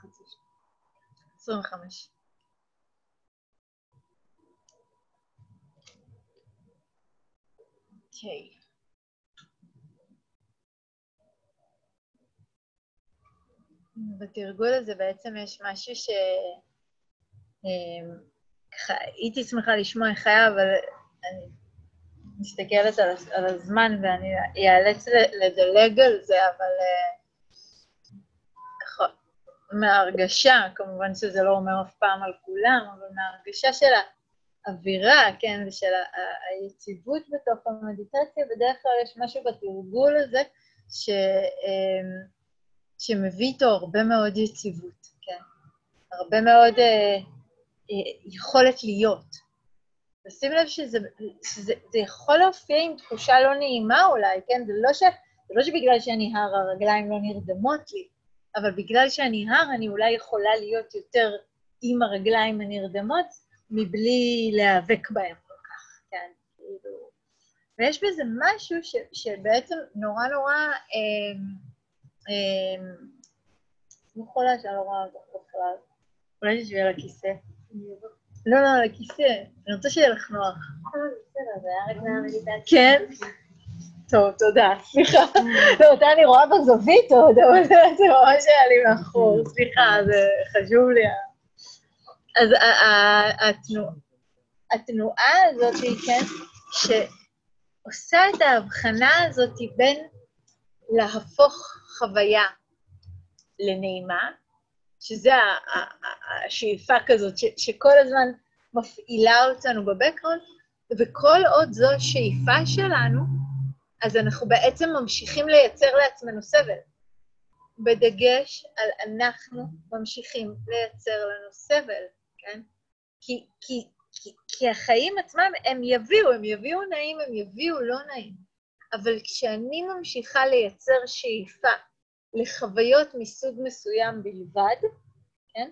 חצי שעה. 25. אוקיי. בתרגול הזה בעצם יש משהו ש... אמ, ככה, הייתי שמחה לשמוע איך היה, אבל אני מסתכלת על, על הזמן ואני איאלץ לדלג על זה, אבל ככה, מההרגשה, כמובן שזה לא אומר אף פעם על כולם, אבל מההרגשה של האווירה, כן, ושל היציבות בתוך המדיטציה, בדרך כלל יש משהו בתרגול הזה ש, אמ, שמביא איתו הרבה מאוד יציבות, כן? הרבה מאוד אה, אה, יכולת להיות. ושים לב שזה, שזה יכול להופיע עם תחושה לא נעימה אולי, כן? זה לא, ש, זה לא שבגלל שאני הר הרגליים לא נרדמות לי, אבל בגלל שאני הר אני אולי יכולה להיות יותר עם הרגליים הנרדמות, מבלי להיאבק בהם כל כך, כן? כאילו... ויש בזה משהו ש, שבעצם נורא נורא... אה, אה, אני חולה שאני לא רואה אותך בכלל. אולי תשבי על הכיסא. לא, לא, על הכיסא. אני רוצה שיהיה לך נוח. מהמדיטציה. כן? טוב, תודה, סליחה. לא, אותה אני רואה בזווית עוד, אבל זה ממש היה לי מאחור, סליחה, זה חשוב לי. אז התנועה הזאת, כן, שעושה את ההבחנה הזאת בין להפוך חוויה לנעימה, שזה השאיפה כזאת, שכל הזמן מפעילה אותנו בבקראונד, וכל עוד זו שאיפה שלנו, אז אנחנו בעצם ממשיכים לייצר לעצמנו סבל. בדגש על אנחנו ממשיכים לייצר לנו סבל, כן? כי, כי, כי, כי החיים עצמם, הם יביאו, הם יביאו נעים, הם יביאו לא נעים. אבל כשאני ממשיכה לייצר שאיפה לחוויות מסוג מסוים בלבד, כן?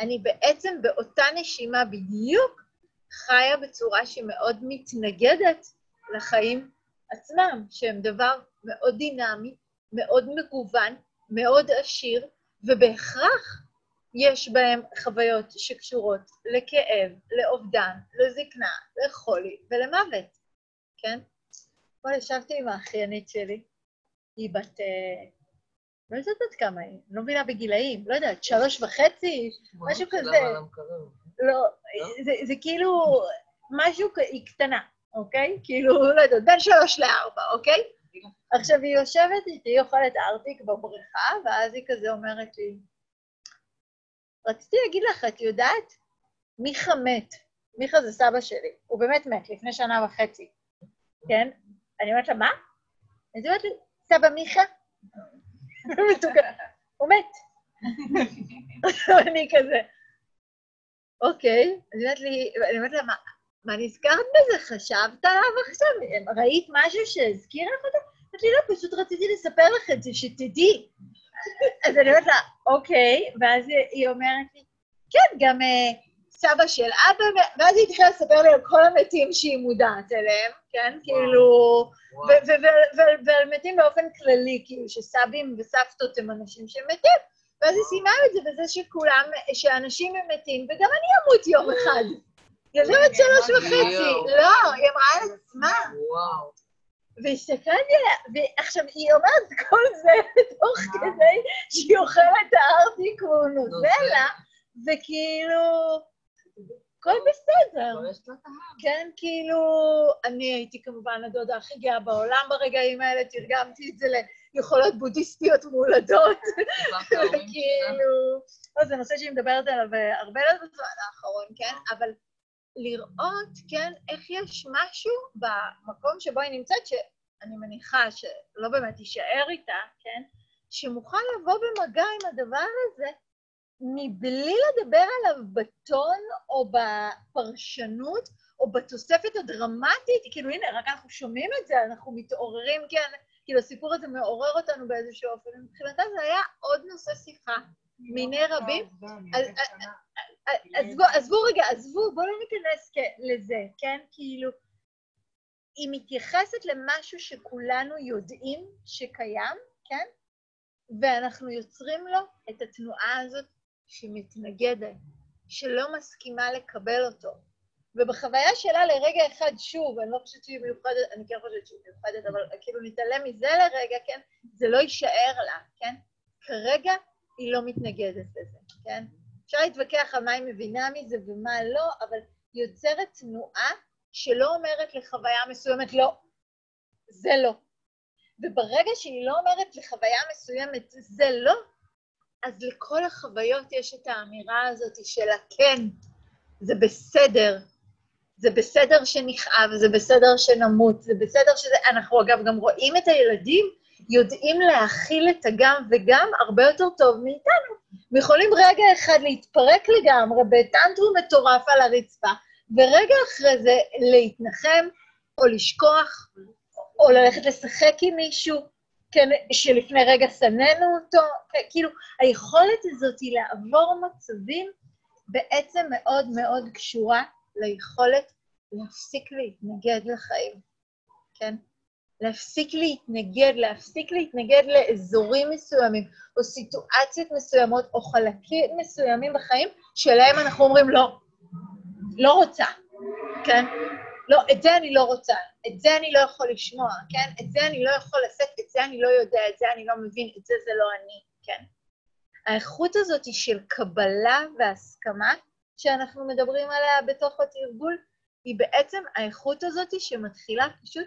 אני בעצם באותה נשימה בדיוק חיה בצורה שמאוד מתנגדת לחיים עצמם, שהם דבר מאוד דינמי, מאוד מגוון, מאוד עשיר, ובהכרח יש בהם חוויות שקשורות לכאב, לאובדן, לזקנה, לחולי ולמוות, כן? אתמול ישבתי עם האחיינית שלי, היא בת... אה, לא יודעת עד כמה היא, לא מבינה בגילאים, לא יודעת, שלוש וחצי, משהו כזה. לא, לא? זה, זה כאילו משהו, היא קטנה, אוקיי? כאילו, לא יודעת, בין שלוש לארבע, אוקיי? עכשיו, היא יושבת איתי, היא אוכלת ארטיק בבריכה, ואז היא כזה אומרת לי, רציתי להגיד לך, את יודעת, מיכה מת. מיכה זה סבא שלי, הוא באמת מת, לפני שנה וחצי, כן? אני אומרת לה, מה? אז היא אומרת לי, סבא מיכה? הוא מת. אני כזה, אוקיי. אז היא אומרת לי, אני אומרת לה, מה נזכרת בזה? חשבת עליו עכשיו? ראית משהו שהזכיר לך אותו? אמרתי לי, לא, פשוט רציתי לספר לך את זה, שתדעי. אז אני אומרת לה, אוקיי, ואז היא אומרת לי, כן, גם אה, סבא של אבא, ואז היא התחילה לספר לי על כל המתים שהיא מודעת אליהם, כן? כאילו... ועל מתים באופן כללי, כאילו שסבים וסבתות הם אנשים שמתים. ואז היא סיימה את זה בזה שכולם, שאנשים הם מתים, וגם אני אמות יום אחד. ילדה בת שלוש וחצי. לא, היא אמרה על עצמה. והסתכלתי עליה, ועכשיו, היא אומרת כל זה תוך כדי שהיא אוכלת הארטיק והוא נוזלה, וכאילו... הכל בסדר. כן, כאילו, אני הייתי כמובן הדודה הכי גאה בעולם ברגעים האלה, תרגמתי את זה ליכולות בודהיסטיות מולדות. כאילו, לא, זה נושא שאני מדברת עליו הרבה בזמן האחרון, כן? אבל לראות, כן, איך יש משהו במקום שבו היא נמצאת, שאני מניחה שלא באמת יישאר איתה, כן? שמוכן לבוא במגע עם הדבר הזה, מבלי לדבר עליו בטון או בפרשנות או בתוספת הדרמטית, כאילו הנה, רק אנחנו שומעים את זה, אנחנו מתעוררים, כן, כאילו הסיפור הזה מעורר אותנו באיזשהו אופן, מבחינתה זה היה עוד נושא שיחה מיני רבים. עזבו רגע, עזבו, בואו לא ניכנס לזה, כן? כאילו, היא מתייחסת למשהו שכולנו יודעים שקיים, כן? ואנחנו יוצרים לו את התנועה הזאת שמתנגדת, שלא מסכימה לקבל אותו. ובחוויה שלה לרגע אחד, שוב, אני לא חושבת שהיא מיוחדת, אני כן חושבת שהיא מיוחדת, אבל כאילו נתעלם מזה לרגע, כן? זה לא יישאר לה, כן? כרגע היא לא מתנגדת לזה, כן? אפשר להתווכח על מה היא מבינה מזה ומה לא, אבל היא יוצרת תנועה שלא אומרת לחוויה מסוימת, לא, זה לא. וברגע שהיא לא אומרת לחוויה מסוימת, זה לא, אז לכל החוויות יש את האמירה הזאת של הכן, זה בסדר, זה בסדר שנכאב, זה בסדר שנמות, זה בסדר שזה... אנחנו אגב גם רואים את הילדים יודעים להכיל את הגם וגם הרבה יותר טוב מאיתנו. הם יכולים רגע אחד להתפרק לגמרי בטנטרום מטורף על הרצפה, ורגע אחרי זה להתנחם או לשכוח, או ללכת לשחק עם מישהו, כן, שלפני רגע שנאנו אותו, כן, כאילו, היכולת הזאת היא לעבור מצבים בעצם מאוד מאוד קשורה ליכולת להפסיק להתנגד לחיים, כן? להפסיק להתנגד, להפסיק להתנגד לאזורים מסוימים, או סיטואציות מסוימות, או חלקים מסוימים בחיים, שלהם אנחנו אומרים לא, לא רוצה, כן? לא, את זה אני לא רוצה, את זה אני לא יכול לשמוע, כן? את זה אני לא יכול לשאת, את זה אני לא יודע, את זה אני לא מבין, את זה זה לא אני, כן? האיכות הזאת של קבלה והסכמה, שאנחנו מדברים עליה בתוך התרגול, היא בעצם האיכות הזאת שמתחילה פשוט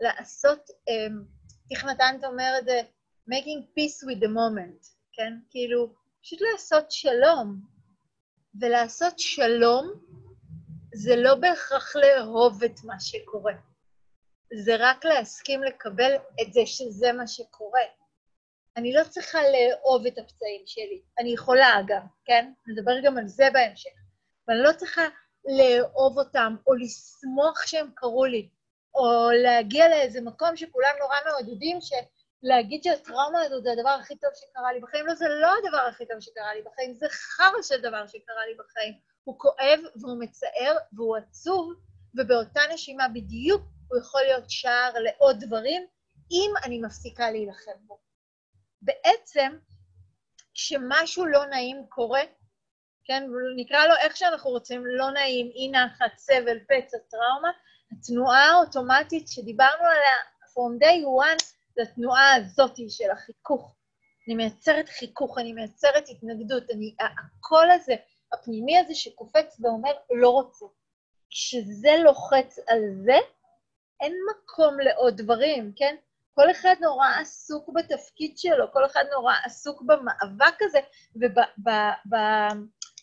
לעשות, איך נתנת אומר את זה? making peace with the moment, כן? כאילו, פשוט לעשות שלום. ולעשות שלום זה לא בהכרח לאהוב את מה שקורה. זה רק להסכים לקבל את זה שזה מה שקורה. אני לא צריכה לאהוב את הפצעים שלי. אני יכולה, אגב, כן? נדבר גם על זה בהמשך. אבל אני לא צריכה לאהוב אותם או לשמוח שהם קרו לי. או להגיע לאיזה מקום שכולם נורא מעודדים, שלהגיד שהטראומה הזאת זה הדבר הכי טוב שקרה לי בחיים, לא, זה לא הדבר הכי טוב שקרה לי בחיים, זה חרא של דבר שקרה לי בחיים. הוא כואב והוא מצער והוא עצוב, ובאותה נשימה בדיוק הוא יכול להיות שער לעוד דברים, אם אני מפסיקה להילחם בו. בעצם, כשמשהו לא נעים קורה, כן, נקרא לו איך שאנחנו רוצים, לא נעים, אי נחת, סבל, פצע, טראומה, התנועה האוטומטית שדיברנו עליה from day one, זה התנועה הזאת של החיכוך. אני מייצרת חיכוך, אני מייצרת התנגדות, אני, הקול הזה, הפנימי הזה שקופץ ואומר, לא רוצה. כשזה לוחץ על זה, אין מקום לעוד דברים, כן? כל אחד נורא עסוק בתפקיד שלו, כל אחד נורא עסוק במאבק הזה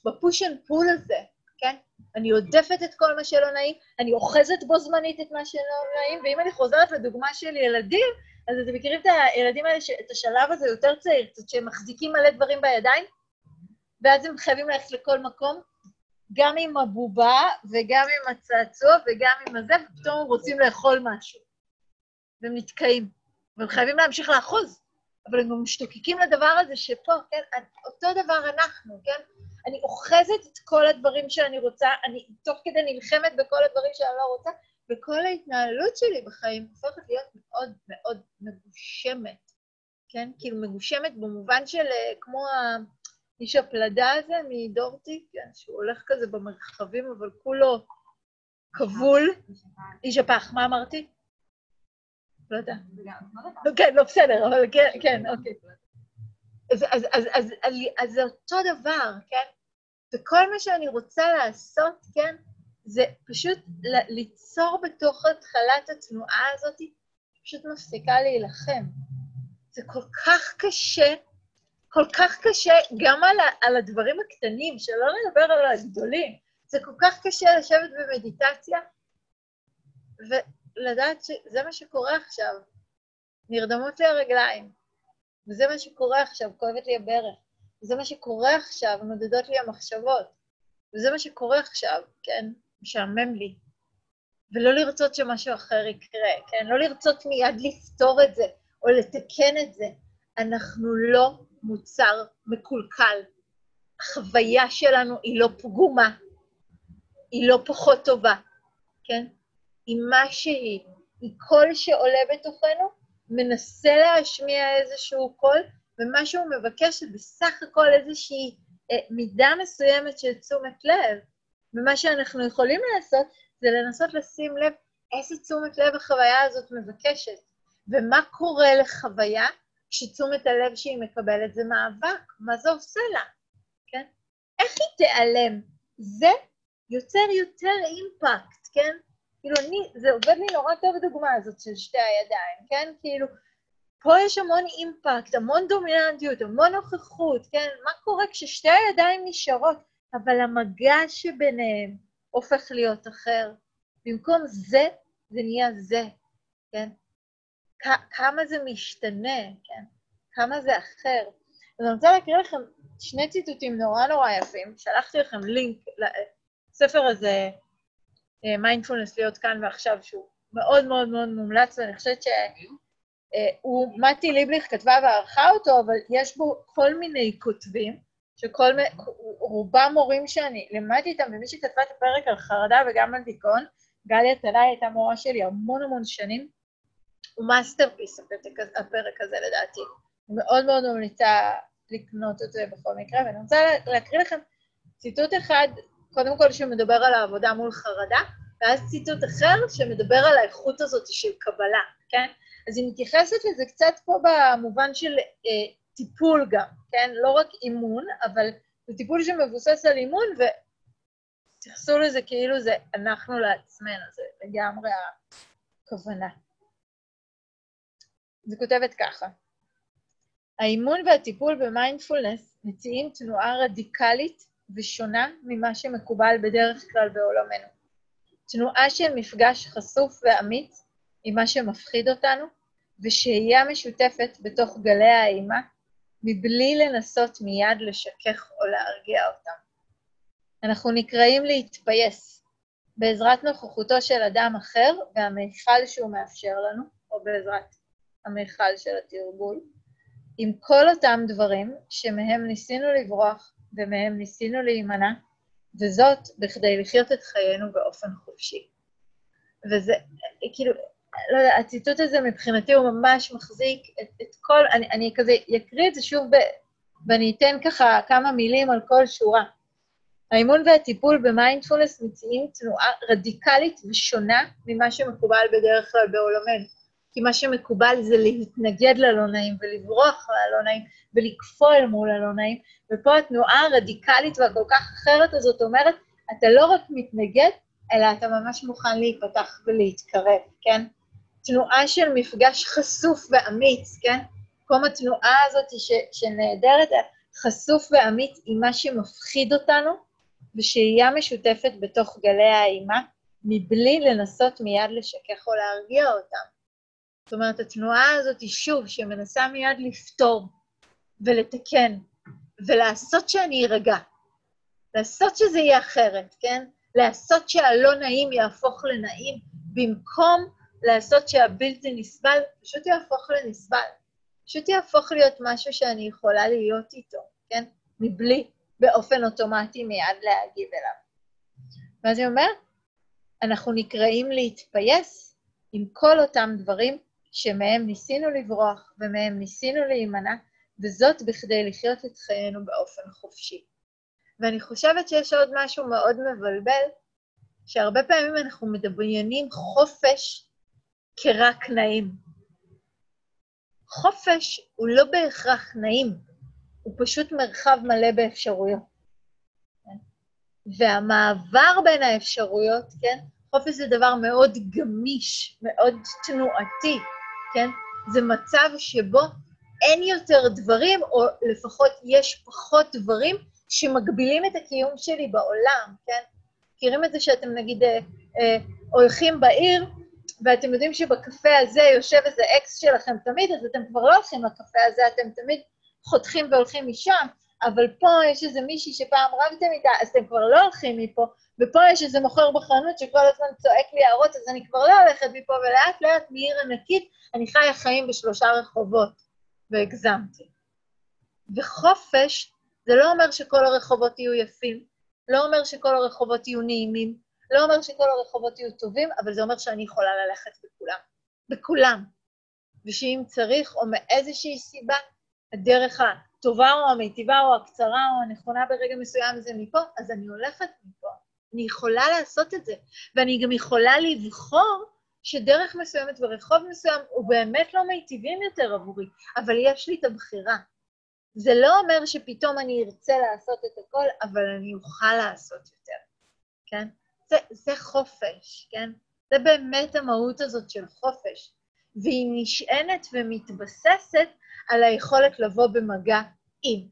וב push and pull הזה, כן? אני הודפת את כל מה שלא נעים, אני אוחזת בו זמנית את מה שלא נעים, ואם אני חוזרת לדוגמה של ילדים, אז אתם מכירים את הילדים האלה, את השלב הזה יותר צעיר, קצת שהם מחזיקים מלא דברים בידיים, ואז הם חייבים ללכת לכל מקום, גם עם הבובה וגם עם הצעצוע וגם עם הזה, ופתאום הם רוצים לאכול משהו. והם נתקעים, והם חייבים להמשיך לאחוז, אבל הם גם משתוקקים לדבר הזה שפה, כן, אותו דבר אנחנו, כן? אני אוחזת את כל הדברים שאני רוצה, אני תוך כדי נלחמת בכל הדברים שאני לא רוצה, וכל ההתנהלות שלי בחיים הופכת להיות מאוד מאוד מגושמת, כן? כאילו מגושמת במובן של אה, כמו האיש הפלדה הזה מדורטי, כן? שהוא הולך כזה במרחבים, אבל כולו כבול. איש הפח, מה אמרתי? לא יודע. כן, לא בסדר, אבל כן, כן, אוקיי. אז, אז, אז, אז, אז זה אותו דבר, כן? וכל מה שאני רוצה לעשות, כן, זה פשוט ליצור בתוך התחלת התנועה הזאת, פשוט מפסיקה להילחם. זה כל כך קשה, כל כך קשה גם על, על הדברים הקטנים, שלא נדבר על הגדולים. זה כל כך קשה לשבת במדיטציה ולדעת שזה מה שקורה עכשיו. נרדמות לי הרגליים, וזה מה שקורה עכשיו, כואבת לי הברך. וזה מה שקורה עכשיו, נודדות לי המחשבות. וזה מה שקורה עכשיו, כן? משעמם לי. ולא לרצות שמשהו אחר יקרה, כן? לא לרצות מיד לפתור את זה או לתקן את זה. אנחנו לא מוצר מקולקל. החוויה שלנו היא לא פגומה, היא לא פחות טובה, כן? היא מה שהיא, היא קול שעולה בתוכנו, מנסה להשמיע איזשהו קול, ומה שהוא מבקש זה בסך הכל איזושהי אה, מידה מסוימת של תשומת לב. ומה שאנחנו יכולים לעשות זה לנסות לשים לב איזה תשומת לב החוויה הזאת מבקשת, ומה קורה לחוויה כשתשומת הלב שהיא מקבלת זה מאבק, מה זה עושה לה, כן? איך היא תיעלם? זה יוצר יותר אימפקט, כן? כאילו, אני, זה עובד לי נורא טוב הדוגמה הזאת של שתי הידיים, כן? כאילו, פה יש המון אימפקט, המון דומיננטיות, המון נוכחות, כן? מה קורה כששתי הידיים נשארות, אבל המגע שביניהם הופך להיות אחר. במקום זה, זה נהיה זה, כן? כמה זה משתנה, כן? כמה זה אחר. אז אני רוצה להקריא לכם שני ציטוטים נורא נורא יפים. שלחתי לכם לינק לספר הזה, מיינדפולנס להיות כאן ועכשיו, שהוא מאוד מאוד מאוד מומלץ, ואני חושבת שהוא, מתי ליבליך כתבה וערכה אותו, אבל יש בו כל מיני כותבים, שכל מיני, רובם מורים שאני לימדתי איתם, ומי שכתבה את הפרק על חרדה וגם על דיכאון, גליה טלאי הייתה מורה שלי המון המון שנים, הוא masterpiece, הפרק הזה לדעתי. מאוד מאוד ממליצה לקנות את זה בכל מקרה, ואני רוצה להקריא לכם ציטוט אחד, קודם כל שמדבר על העבודה מול חרדה, ואז ציטוט אחר שמדבר על האיכות הזאת של קבלה, כן? אז היא מתייחסת לזה קצת פה במובן של אה, טיפול גם, כן? לא רק אימון, אבל זה טיפול שמבוסס על אימון, והתייחסו לזה כאילו זה אנחנו לעצמנו, זה לגמרי הכוונה. זה כותבת ככה: האימון והטיפול במיינדפולנס מציעים תנועה רדיקלית ושונה ממה שמקובל בדרך כלל בעולמנו. תנועה של מפגש חשוף ואמיץ עם מה שמפחיד אותנו, ושהייה משותפת בתוך גלי האימה, מבלי לנסות מיד לשכך או להרגיע אותם. אנחנו נקראים להתפייס בעזרת נוכחותו של אדם אחר והמיכל שהוא מאפשר לנו, או בעזרת המיכל של התרגול, עם כל אותם דברים שמהם ניסינו לברוח ומהם ניסינו להימנע, וזאת בכדי לחיות את חיינו באופן חופשי. וזה, כאילו, לא יודע, הציטוט הזה מבחינתי הוא ממש מחזיק את, את כל, אני, אני כזה אקריא את זה שוב ב, ואני אתן ככה כמה מילים על כל שורה. האימון והטיפול במיינדפולנס מציעים תנועה רדיקלית ושונה ממה שמקובל בדרך כלל בעולמנו. כי מה שמקובל זה להתנגד ללא נעים ולברוח מהלא נעים ולקפוא מול הלא נעים, ופה התנועה הרדיקלית והכל כך אחרת הזאת אומרת, אתה לא רק מתנגד, אלא אתה ממש מוכן להיפתח ולהתקרב, כן? תנועה של מפגש חשוף ואמיץ, כן? במקום התנועה הזאת ש, שנהדרת, חשוף ואמיץ עם מה שמפחיד אותנו, ושהייה משותפת בתוך גלי האימה, מבלי לנסות מיד לשכך או להרגיע אותם. זאת אומרת, התנועה הזאת היא שוב, שמנסה מיד לפתור ולתקן, ולעשות שאני ארגע, לעשות שזה יהיה אחרת, כן? לעשות שהלא נעים יהפוך לנעים, במקום לעשות שהבלתי נסבל פשוט יהפוך לנסבל. פשוט יהפוך להיות משהו שאני יכולה להיות איתו, כן? מבלי באופן אוטומטי מיד להגיב אליו. ואז היא אומרת, אנחנו נקראים להתפייס עם כל אותם דברים שמהם ניסינו לברוח ומהם ניסינו להימנע, וזאת בכדי לחיות את חיינו באופן חופשי. ואני חושבת שיש עוד משהו מאוד מבלבל, שהרבה פעמים אנחנו מדמיינים חופש כרק נעים. חופש הוא לא בהכרח נעים, הוא פשוט מרחב מלא באפשרויות. והמעבר בין האפשרויות, כן? חופש זה דבר מאוד גמיש, מאוד תנועתי, כן? זה מצב שבו אין יותר דברים, או לפחות יש פחות דברים שמגבילים את הקיום שלי בעולם, כן? מכירים את זה שאתם נגיד אה, אה, הולכים בעיר, ואתם יודעים שבקפה הזה יושב איזה אקס שלכם תמיד, אז אתם כבר לא הולכים לקפה הזה, אתם תמיד חותכים והולכים משם, אבל פה יש איזה מישהי שפעם רבתם איתה, אז אתם כבר לא הולכים מפה, ופה יש איזה מוכר בחנות שכל הזמן צועק לי הערות, אז אני כבר לא הולכת מפה, ולאט לאט מעיר ענקית אני חיה חיים בשלושה רחובות, והגזמתי. וחופש זה לא אומר שכל הרחובות יהיו יפים, לא אומר שכל הרחובות יהיו נעימים, לא אומר שכל הרחובות יהיו טובים, אבל זה אומר שאני יכולה ללכת בכולם. בכולם. ושאם צריך, או מאיזושהי סיבה, הדרך הטובה או המיטיבה או הקצרה או הנכונה ברגע מסוים זה מפה, אז אני הולכת מפה. אני יכולה לעשות את זה, ואני גם יכולה לבחור שדרך מסוימת ורחוב מסוים הוא באמת לא מיטיבים יותר עבורי, אבל יש לי את הבחירה. זה לא אומר שפתאום אני ארצה לעשות את הכל, אבל אני אוכל לעשות יותר, כן? זה, זה חופש, כן? זה באמת המהות הזאת של חופש, והיא נשענת ומתבססת על היכולת לבוא במגע עם,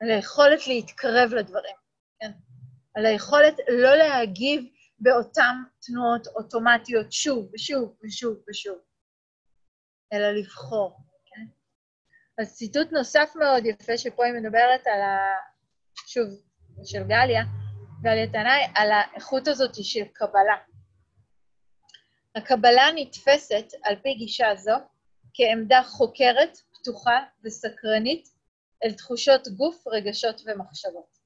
על היכולת להתקרב לדברים, כן? על היכולת לא להגיב באותן תנועות אוטומטיות שוב ושוב ושוב ושוב, אלא לבחור, כן? אז ציטוט נוסף מאוד יפה שפה היא מדברת על ה... שוב, של גליה, גליה תנאי, על האיכות הזאת של קבלה. הקבלה נתפסת, על פי גישה זו, כעמדה חוקרת, פתוחה וסקרנית אל תחושות גוף, רגשות ומחשבות.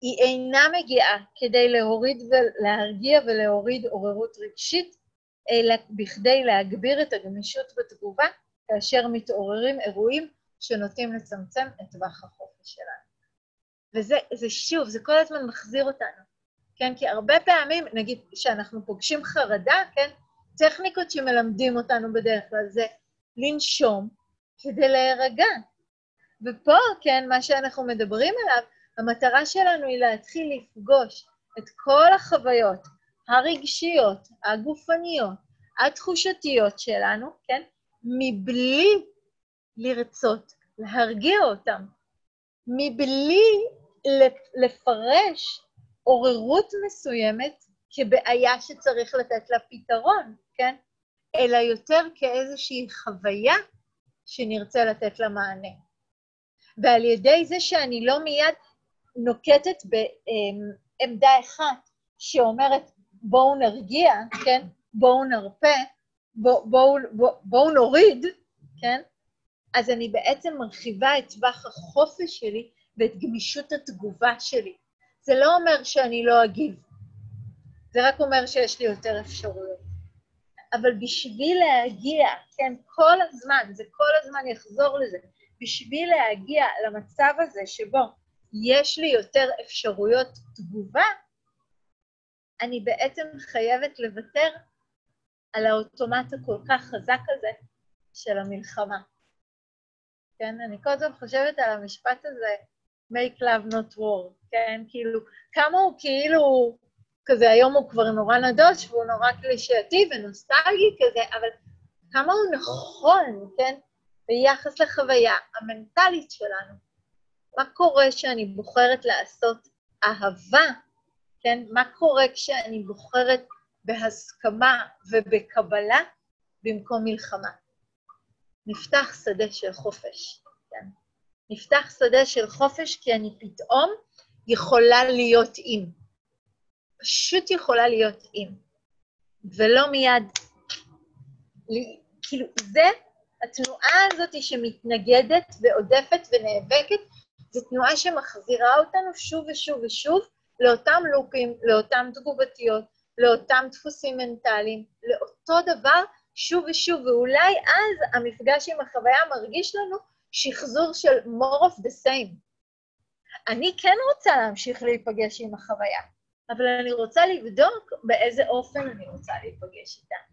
היא אינה מגיעה כדי להוריד ולהרגיע ולהוריד עוררות רגשית, אלא בכדי להגביר את הגמישות בתגובה כאשר מתעוררים אירועים שנוטים לצמצם את טווח החופש שלנו. וזה שוב, זה כל הזמן מחזיר אותנו, כן? כי הרבה פעמים, נגיד, כשאנחנו פוגשים חרדה, כן? טכניקות שמלמדים אותנו בדרך כלל זה לנשום כדי להירגע. ופה, כן, מה שאנחנו מדברים עליו, המטרה שלנו היא להתחיל לפגוש את כל החוויות הרגשיות, הגופניות, התחושתיות שלנו, כן? מבלי לרצות להרגיע אותם, מבלי לפרש עוררות מסוימת כבעיה שצריך לתת לה פתרון, כן? אלא יותר כאיזושהי חוויה שנרצה לתת לה מענה. ועל ידי זה שאני לא מיד נוקטת בעמדה אחת שאומרת בואו נרגיע, כן? בואו נרפה, בואו בוא, בוא, בוא נוריד, כן? אז אני בעצם מרחיבה את טווח החופש שלי ואת גמישות התגובה שלי. זה לא אומר שאני לא אגיב, זה רק אומר שיש לי יותר אפשרויות. אבל בשביל להגיע, כן, כל הזמן, זה כל הזמן יחזור לזה, בשביל להגיע למצב הזה שבו יש לי יותר אפשרויות תגובה, אני בעצם חייבת לוותר על האוטומט הכל כך חזק הזה של המלחמה. כן, אני כל הזמן חושבת על המשפט הזה, make love not war, כן? כאילו, כמה הוא כאילו, כזה היום הוא כבר נורא נדוש והוא נורא קלישאתי ונוסטלגי כזה, אבל כמה הוא נכון, כן? ביחס לחוויה המנטלית שלנו. מה קורה כשאני בוחרת לעשות אהבה, כן? מה קורה כשאני בוחרת בהסכמה ובקבלה במקום מלחמה? נפתח שדה של חופש, כן? נפתח שדה של חופש כי אני פתאום יכולה להיות עם. פשוט יכולה להיות עם. ולא מיד... כאילו, זה, התנועה הזאת שמתנגדת ועודפת ונאבקת, זו תנועה שמחזירה אותנו שוב ושוב ושוב לאותם לופים, לאותם תגובתיות, לאותם דפוסים מנטליים, לאותו דבר שוב ושוב, ואולי אז המפגש עם החוויה מרגיש לנו שחזור של more of the same. אני כן רוצה להמשיך להיפגש עם החוויה, אבל אני רוצה לבדוק באיזה אופן אני רוצה להיפגש איתה.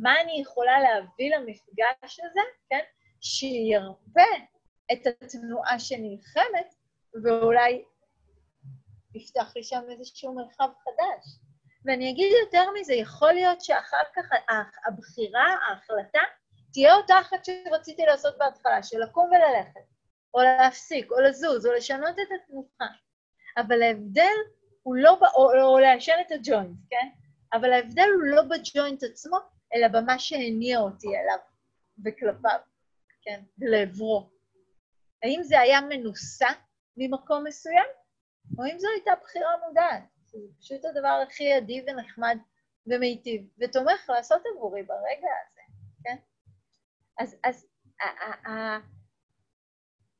מה אני יכולה להביא למפגש הזה, כן? שירפא את התנועה שנלחמת, ואולי יפתח לי שם איזשהו מרחב חדש. ואני אגיד יותר מזה, יכול להיות שאחר כך הבחירה, ההחלטה, תהיה אותה אחת שרציתי לעשות בהתחלה, של לקום וללכת, או להפסיק, או לזוז, או לשנות את התנוחה. אבל ההבדל הוא לא. או, או לעשן את הג'וינט, כן? אבל ההבדל הוא לא בג'וינט עצמו, אלא במה שהניע אותי אליו וכלפיו, כן? ולעברו. האם זה היה מנוסה ממקום מסוים, או אם זו הייתה בחירה מודעת? זה פשוט הדבר הכי עדי ונחמד ומיטיב, ותומך לעשות עבורי ברגע הזה, כן? אז, אז ה, ה,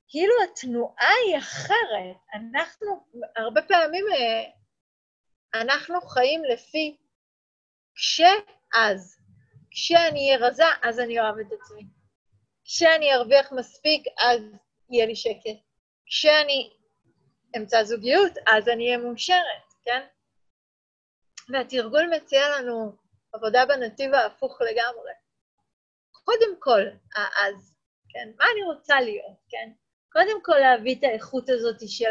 כאילו התנועה היא אחרת. אנחנו, הרבה פעמים אה, אנחנו חיים לפי כשאז. כשאני אהיה רזה, אז אני אוהב את עצמי. כשאני ארוויח מספיק, אז יהיה לי שקט. כשאני אמצא זוגיות, אז אני אהיה מאושרת, כן? והתרגול מציע לנו עבודה בנתיב ההפוך לגמרי. קודם כל, אז, כן? מה אני רוצה להיות, כן? קודם כל להביא את האיכות הזאת של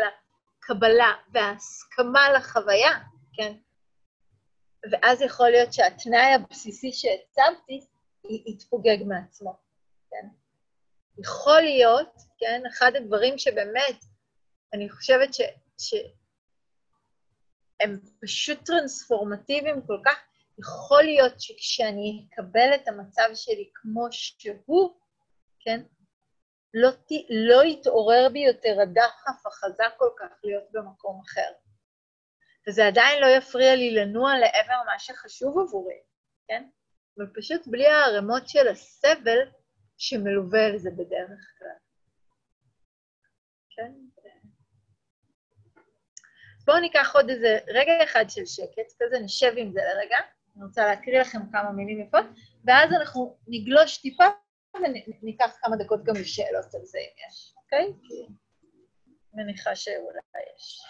הקבלה וההסכמה לחוויה, כן? ואז יכול להיות שהתנאי הבסיסי שהצבתי יתפוגג מעצמו, כן? יכול להיות, כן, אחד הדברים שבאמת, אני חושבת ש... ש... הם פשוט טרנספורמטיביים כל כך, יכול להיות שכשאני אקבל את המצב שלי כמו שהוא, כן, לא, ת, לא יתעורר בי יותר הדחף החזק כל כך להיות במקום אחר. וזה עדיין לא יפריע לי לנוע לעבר מה שחשוב עבורי, כן? אבל פשוט בלי הערימות של הסבל שמלווה לזה בדרך כלל. כן? בואו ניקח עוד איזה רגע אחד של שקט, כזה נשב עם זה לרגע. אני רוצה להקריא לכם כמה מילים יפות, ואז אנחנו נגלוש טיפה וניקח כמה דקות גם לשאלות על זה אם יש, אוקיי? כי מניחה שאולי יש.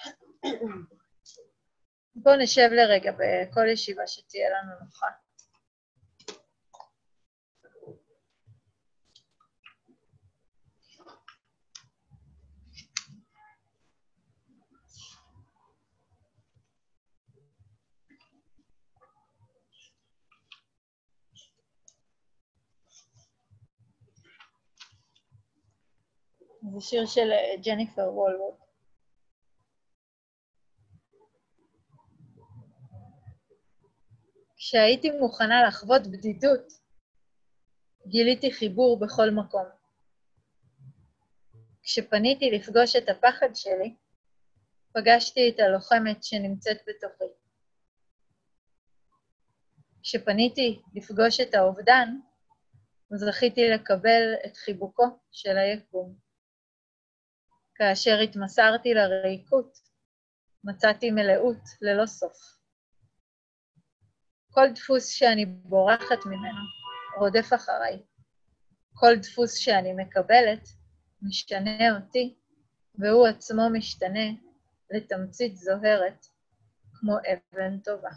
בואו נשב לרגע בכל ישיבה שתהיה לנו נוחה. זה שיר של אה, ג'ניפר וולווד. כשהייתי מוכנה לחוות בדידות, גיליתי חיבור בכל מקום. כשפניתי לפגוש את הפחד שלי, פגשתי את הלוחמת שנמצאת בתוכי. כשפניתי לפגוש את האובדן, זכיתי לקבל את חיבוקו של היקום. כאשר התמסרתי לריקות, מצאתי מלאות ללא סוף. כל דפוס שאני בורחת ממנו רודף אחריי. כל דפוס שאני מקבלת משתנה אותי, והוא עצמו משתנה לתמצית זוהרת, כמו אבן טובה.